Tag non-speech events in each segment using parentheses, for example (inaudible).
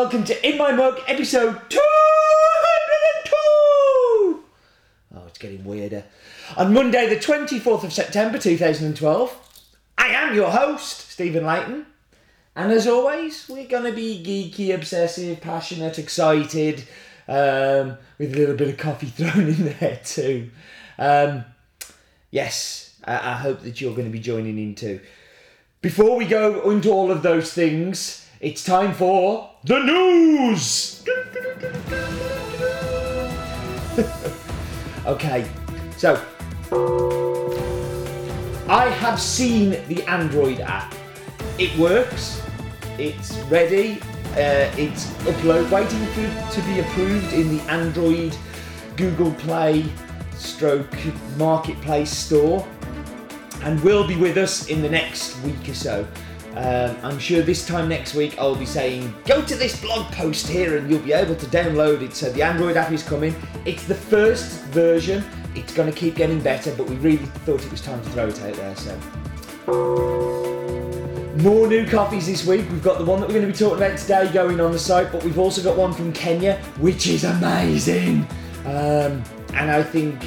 welcome to In My Mug, episode 202! Oh, it's getting weirder. On Monday, the 24th of September 2012, I am your host, Stephen Leighton. And as always, we're going to be geeky, obsessive, passionate, excited, um, with a little bit of coffee (laughs) thrown in there too. Um, yes, I, I hope that you're going to be joining in too. Before we go into all of those things, it's time for the news! (laughs) okay, so I have seen the Android app. It works. It's ready. Uh, it's upload waiting for to be approved in the Android Google Play stroke marketplace store and will be with us in the next week or so. Um, I'm sure this time next week I'll be saying, go to this blog post here and you'll be able to download it. So the Android app is coming. It's the first version. It's going to keep getting better, but we really thought it was time to throw it out there. So more new coffees this week. We've got the one that we're going to be talking about today going on the site, but we've also got one from Kenya, which is amazing. Um, and I think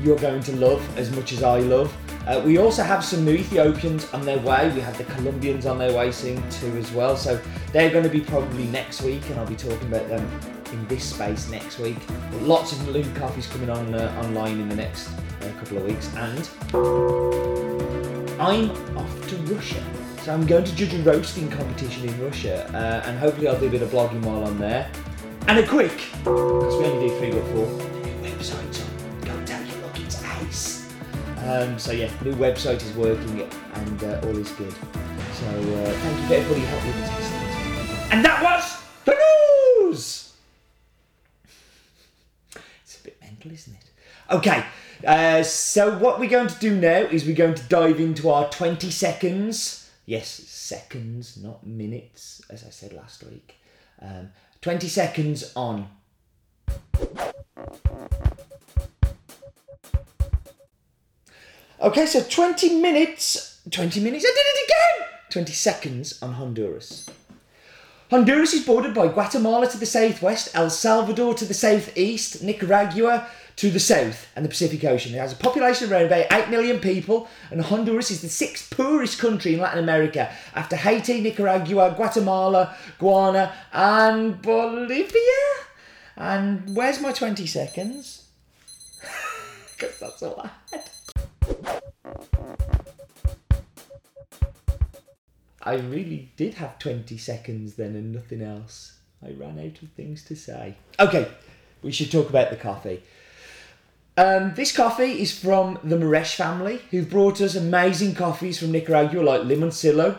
you're going to love as much as I love. Uh, we also have some new Ethiopians on their way. We have the Colombians on their way soon too as well. So they're going to be probably next week, and I'll be talking about them in this space next week. But lots of new coffees coming on uh, online in the next uh, couple of weeks, and I'm off to Russia. So I'm going to judge a roasting competition in Russia, uh, and hopefully I'll do a bit of blogging while I'm there. And a quick, because we only do three but four, Um, so yeah, new website is working and uh, all is good. So uh, thank you everybody who helped with the testing. And that was the news! It's a bit mental, isn't it? Okay, uh, so what we're going to do now is we're going to dive into our 20 seconds Yes, seconds, not minutes, as I said last week. Um, 20 seconds on. Okay, so 20 minutes. 20 minutes? I did it again! 20 seconds on Honduras. Honduras is bordered by Guatemala to the southwest, El Salvador to the southeast, Nicaragua to the south and the Pacific Ocean. It has a population of around about 8 million people, and Honduras is the sixth poorest country in Latin America after Haiti, Nicaragua, Guatemala, Guyana, and Bolivia. And where's my 20 seconds? (laughs) Because that's all I. I really did have 20 seconds then and nothing else. I ran out of things to say. Okay, we should talk about the coffee. Um, this coffee is from the Mierisch family, who've brought us amazing coffees from Nicaragua, like Limoncillo,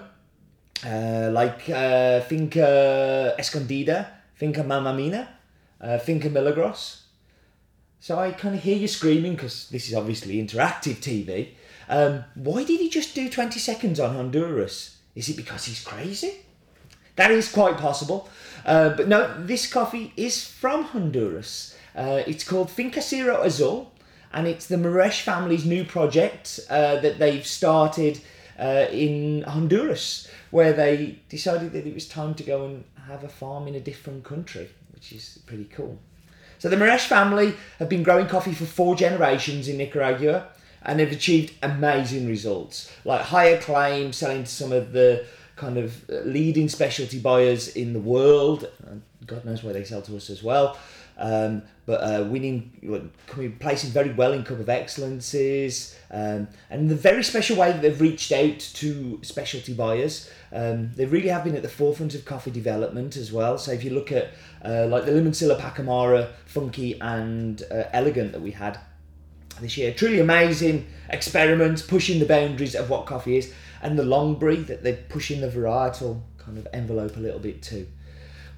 uh, like uh, Finca Escondida, Finca Mamamina, uh, Finca Milagros. So I kind of hear you screaming because this is obviously interactive TV. Um, why did he just do 20 seconds on Honduras? Is it because he's crazy? That is quite possible. Uh, but no, this coffee is from Honduras. Uh, it's called Finca Cerro Azul, and it's the Mierisch family's new project uh, that they've started uh, in Honduras, where they decided that it was time to go and have a farm in a different country, which is pretty cool. So the Mierisch family have been growing coffee for four generations in Nicaragua, and they've achieved amazing results, like high acclaim, selling to some of the kind of uh, leading specialty buyers in the world. Uh, God knows why they sell to us as well. Um, but uh, winning, placing very well in Cup of Excellences, um, and the very special way that they've reached out to specialty buyers. Um, they really have been at the forefront of coffee development as well. So if you look at uh, like the Limoncillo Pacamara, Funky and uh, Elegant that we had this year, truly amazing experiments pushing the boundaries of what coffee is, and the Longbri that they're pushing the varietal kind of envelope a little bit too.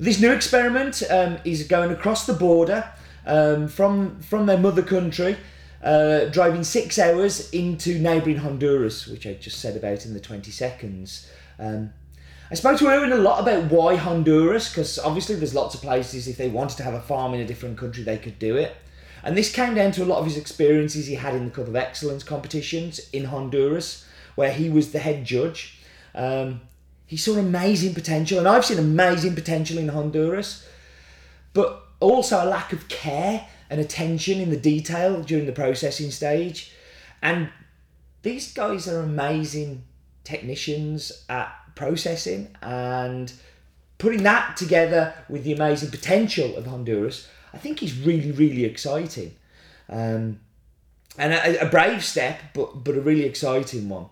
This new experiment um, is going across the border um, from from their mother country, uh, driving six hours into neighbouring Honduras, which I just said about in the twenty seconds. Um, I spoke to Erwin a lot about why Honduras, because obviously there's lots of places if they wanted to have a farm in a different country they could do it. And this came down to a lot of his experiences he had in the Cup of Excellence competitions in Honduras, where he was the head judge. Um, he saw amazing potential, and I've seen amazing potential in Honduras, but also a lack of care and attention in the detail during the processing stage. And these guys are amazing technicians at processing and putting that together with the amazing potential of Honduras, I think is really, really exciting. Um, and a, a, brave step, but, but a really exciting one.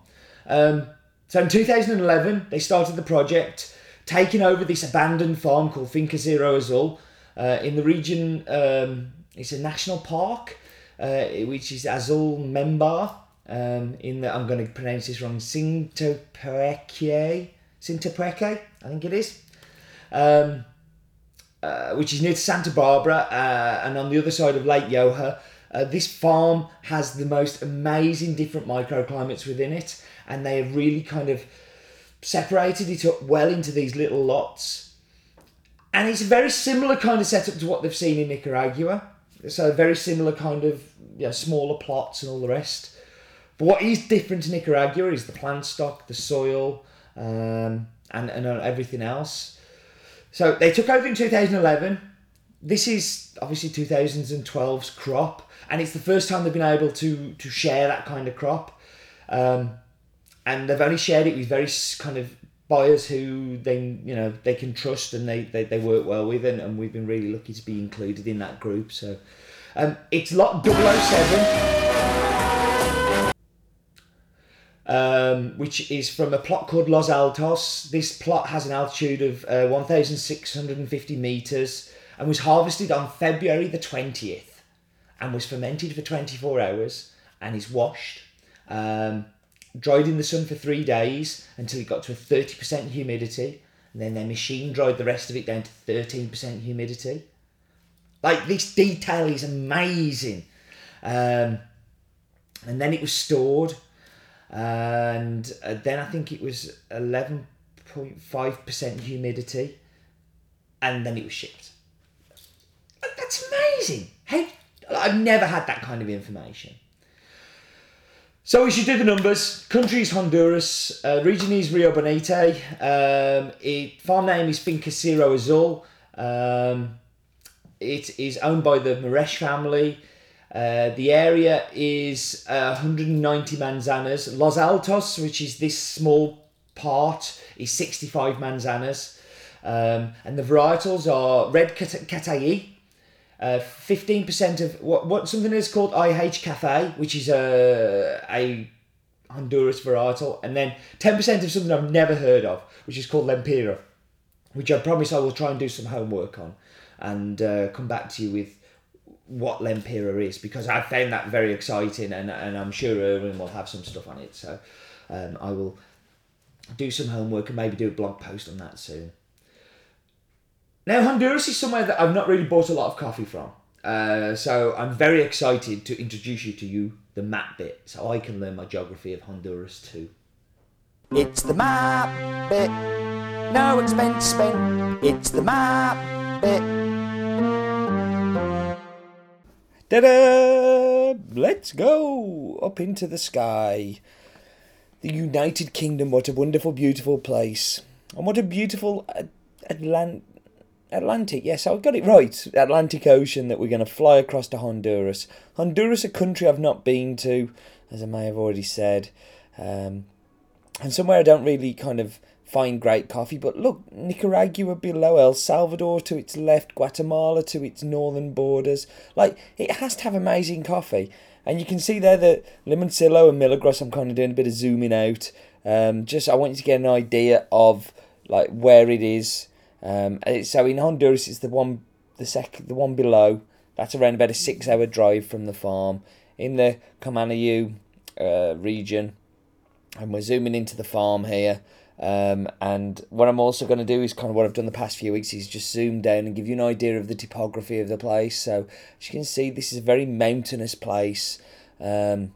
Um, so in 2011, they started the project, taking over this abandoned farm called Finca Cerro Azul uh, in the region. Um, it's a national park, uh, which is Azul Meámbar. Um, in the, I'm going to pronounce this wrong, Sintopeque, Sintopeque, I think it is, um, uh, which is near Santa Barbara uh, and on the other side of Lake Yojoa. Uh, this farm has the most amazing different microclimates within it, and they have really kind of separated it up well into these little lots. And it's a very similar kind of setup to what they've seen in Nicaragua. So very similar kind of you know, smaller plots and all the rest. But what is different to Nicaragua is the plant stock, the soil, um, and, and everything else. So they took over in 2011. This is obviously 2012's crop, and it's the first time they've been able to to share that kind of crop. Um, and they've only shared it with very kind of buyers who they you know they can trust and they, they, they work well with and, and we've been really lucky to be included in that group so. Um, it's lot 007 um, which is from a plot called Los Altos. This plot has an altitude of uh, 1650 meters and was harvested on February the 20th and was fermented for 24 hours and is washed um, dried in the sun for three days until it got to a 30% humidity. And then their machine dried the rest of it down to 13% humidity. Like, this detail is amazing. Um, and then it was stored. And uh, then I think it was 11.5% humidity. And then it was shipped. That's amazing. Hey, I've never had that kind of information. So we should do the numbers. Country is Honduras. Uh, region is Rio Bonito. Um, it, farm name is Finca Cerro Azul. Um, it is owned by the Mierisch family. Uh, the area is uh, 190 manzanas. Los Altos, which is this small part, is 65 manzanas. Um, and the varietals are Red Catuai, uh, fifteen percent of what what something is called IH Cafe, which is a a Honduras varietal, and then ten percent of something I've never heard of, which is called Lempira, which I promise I will try and do some homework on, and uh, come back to you with what Lempira is because I found that very exciting, and and I'm sure Erwin will have some stuff on it. So um, I will do some homework and maybe do a blog post on that soon. Now, Honduras is somewhere that I've not really bought a lot of coffee from. Uh, so I'm very excited to introduce you to you the map bit so I can learn my geography of Honduras too. It's the map bit. No expense spent. It's the map bit. Ta-da! Let's go up into the sky. The United Kingdom, what a wonderful, beautiful place. And what a beautiful Atlantic Atlantic, yes, I got it right. Atlantic Ocean that we're going to fly across to Honduras. Honduras, a country I've not been to, as I may have already said, um, and somewhere I don't really kind of find great coffee. But look, Nicaragua below, El Salvador to its left, Guatemala to its northern borders. Like, it has to have amazing coffee. And you can see there that Limoncillo and Milagros, I'm kind of doing a bit of zooming out. Um, just, I want you to get an idea of like where it is um, so in Honduras, it's the one, the sec, the one below. That's around about a six-hour drive from the farm in the Comanayu uh, region, and we're zooming into the farm here. Um, and what I'm also going to do is kind of what I've done the past few weeks is just zoom down and give you an idea of the topography of the place. So as you can see, this is a very mountainous place, um,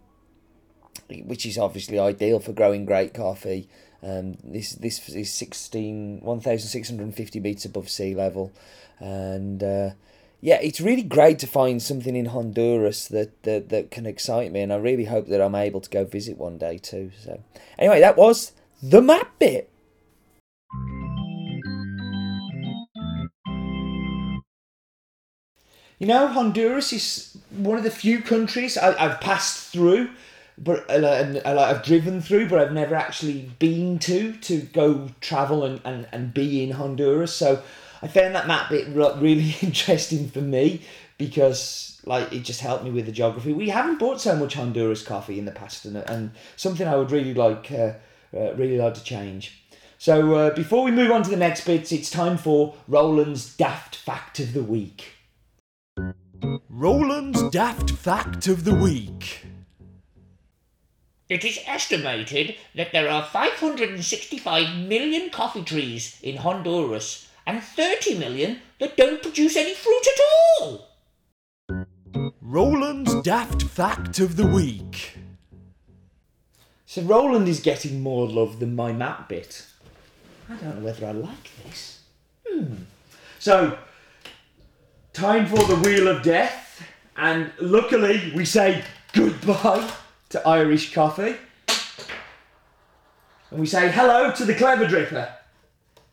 which is obviously ideal for growing great coffee. Um, this this is 16, 1,650 metres above sea level. And uh, yeah, it's really great to find something in Honduras that, that, that can excite me. And I really hope that I'm able to go visit one day too. So anyway, that was the map bit. You know, Honduras is one of the few countries I, have passed through but and uh, I've driven through, but I've never actually been to to go travel and, and, and be in Honduras. So I found that map bit re- really (laughs) interesting for me because like it just helped me with the geography. We haven't bought so much Honduras coffee in the past, and, and something I would really like uh, uh, really like to change. So uh, before we move on to the next bits, it's time for Roland's daft fact of the week. Roland's daft fact of the week. It is estimated that there are 565 million coffee trees in Honduras and 30 million that don't produce any fruit at all. Roland's daft fact of the week. So Roland is getting more love than my map bit. I don't know whether I like this. Hmm. So, time for the Wheel of Death, and luckily we say goodbye to Irish coffee. And we say hello to the Clever Dripper.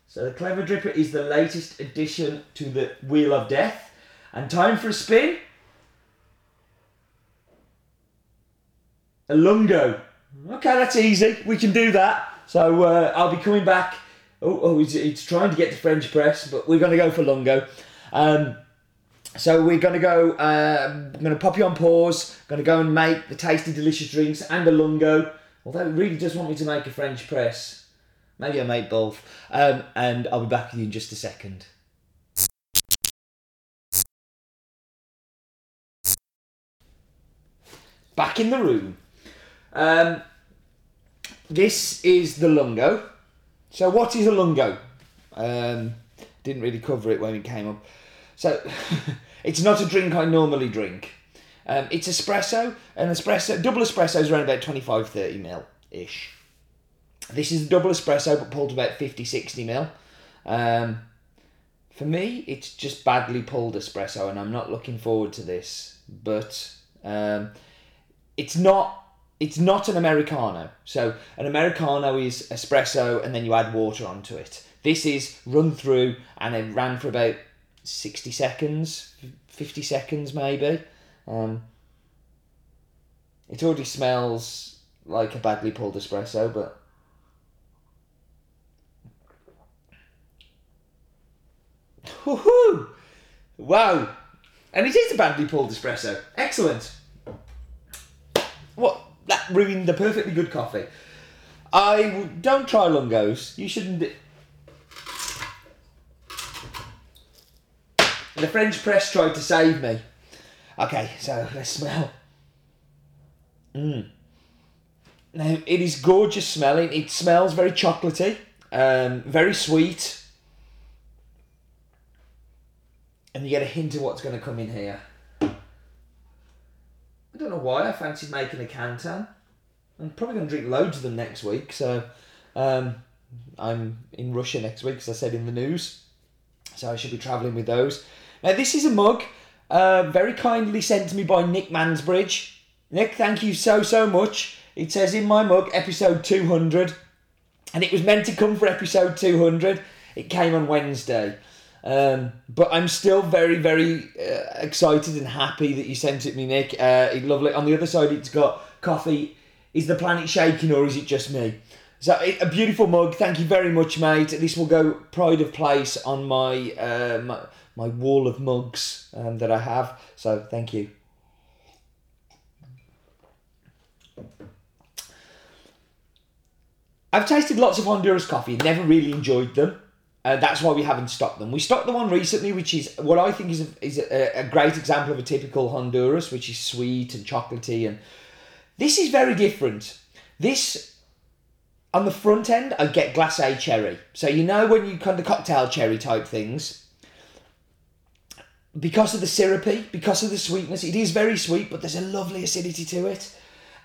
So the Clever Dripper is the latest addition to the Wheel of Death. And time for a spin. A lungo. Okay, that's easy. We can do that. So uh, I'll be coming back. Oh, oh it's, it's trying to get to French press, but we're going to go for lungo. Um, so we're going to go. Uh, I'm going to pop you on pause. Going to go and make the tasty, delicious drinks and a lungo. Although it really does want me to make a French press. Maybe I make both. Um, and I'll be back with you in just a second. Back in the room. Um, this is the lungo. So, what is a lungo? Um, didn't really cover it when it came up. So, (laughs) it's not a drink I normally drink. Um, it's espresso. An espresso, double espresso is around about 25 30 mil ish. This is a double espresso, but pulled about 50 60 mil. Um, for me, it's just badly pulled espresso, and I'm not looking forward to this. But um, it's not it's not an americano. So an americano is espresso, and then you add water onto it. This is run through, and it ran for about 60 seconds, 50 seconds maybe. Um, it already smells like a badly pulled espresso, but Woohoo! Wow! And it is a badly pulled espresso. Excellent. What? That ruined the perfectly good coffee. I don't try lungos. You shouldn't. The French press tried to save me. Okay, so let's smell. Mmm. Now it is gorgeous smelling. It smells very chocolatey, um, very sweet and you get a hint of what's going to come in here. I don't know why I fancied making a cantan. I'm probably going to drink loads of them next week. So um, I'm in Russia next week, as I said in the news. So I should be travelling with those. Now this is a mug, uh, very kindly sent to me by Nick Mansbridge. Nick, thank you so so much. It says in my mug episode 200, and it was meant to come for episode 200. It came on Wednesday. Um, but I'm still very, very uh, excited and happy that you sent it me, Nick. Uh, lovely. On the other side, it's got coffee. Is the planet shaking or is it just me? So a beautiful mug. Thank you very much, mate. This will go pride of place on my uh, my, my wall of mugs um, that I have. So thank you. I've tasted lots of Honduras coffee. Never really enjoyed them. Uh, that's why we haven't stocked them. We stocked the one recently, which is what I think is a, is a, a great example of a typical Honduras, which is sweet and chocolatey. And this is very different. This on the front end, I get glacé cherry. So you know when you kind of cocktail cherry type things, because of the syrupy, because of the sweetness, it is very sweet, but there's a lovely acidity to it.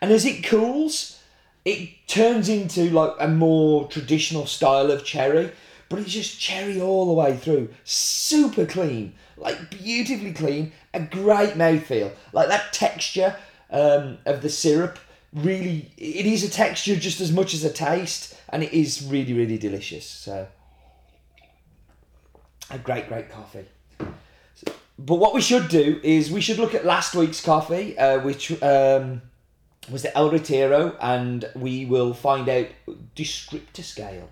And as it cools, it turns into like a more traditional style of cherry but it's just cherry all the way through. Super clean, like beautifully clean, a great mouthfeel. Like that texture um, of the syrup, really, it is a texture just as much as a taste, and it is really, really delicious. So, a great, great coffee. But what we should do is we should look at last week's coffee, uh, which um, was the El Retiro, and we will find out descriptor scale.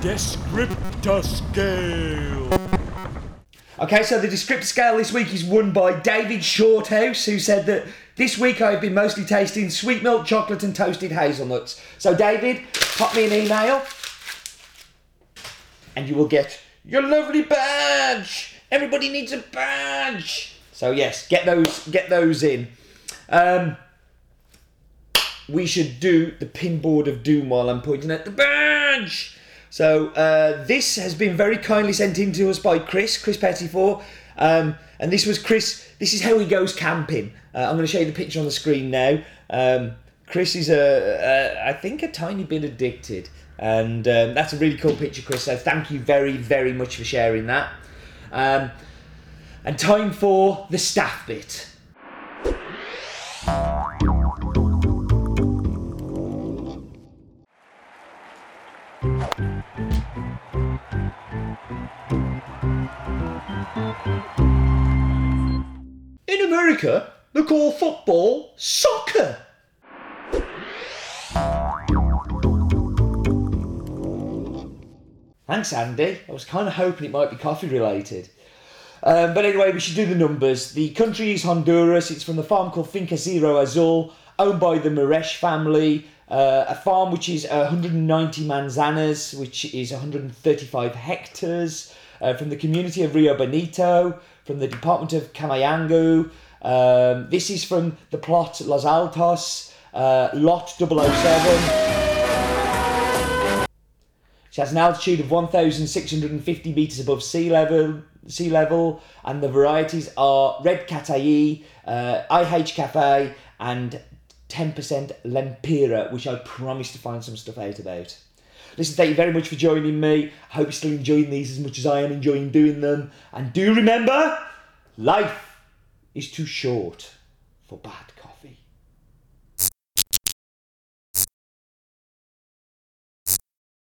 Descriptor scale. Okay, so the descriptor scale this week is won by David Shorthouse, who said that this week I've been mostly tasting sweet milk chocolate and toasted hazelnuts. So, David, pop me an email and you will get your lovely badge. Everybody needs a badge. So, yes, get those, get those in. Um, we should do the pinboard of doom while I'm pointing at the badge. So uh, this has been very kindly sent in to us by Chris, Chris Pettifor. Um, and this was Chris, this is how he goes camping. Uh, I'm going to show you the picture on the screen now. Um, Chris is, a, a, I think, a tiny bit addicted. And um, that's a really cool picture, Chris. So thank you very, very much for sharing that. Um, and time for the staff bit. In America, they call football soccer. Thanks, Andy. I was kind of hoping it might be coffee related. Um, but anyway, we should do the numbers. The country is Honduras. It's from the farm called Finca Cerro Azul, owned by the Mierisch family. Uh, a farm which is 190 manzanas, which is 135 hectares, uh, from the community of Rio Bonito, from the department of Comayagua. Um, this is from the plot Los Altos, uh, lot 007. She has an altitude of 1,650 meters above sea level. Sea level, and the varieties are Red Catuai, uh, IH Cafe, and 10% Lempira, which I promise to find some stuff out about. Listen, thank you very much for joining me. I hope you're still enjoying these as much as I am enjoying doing them. And do remember, life is too short for bad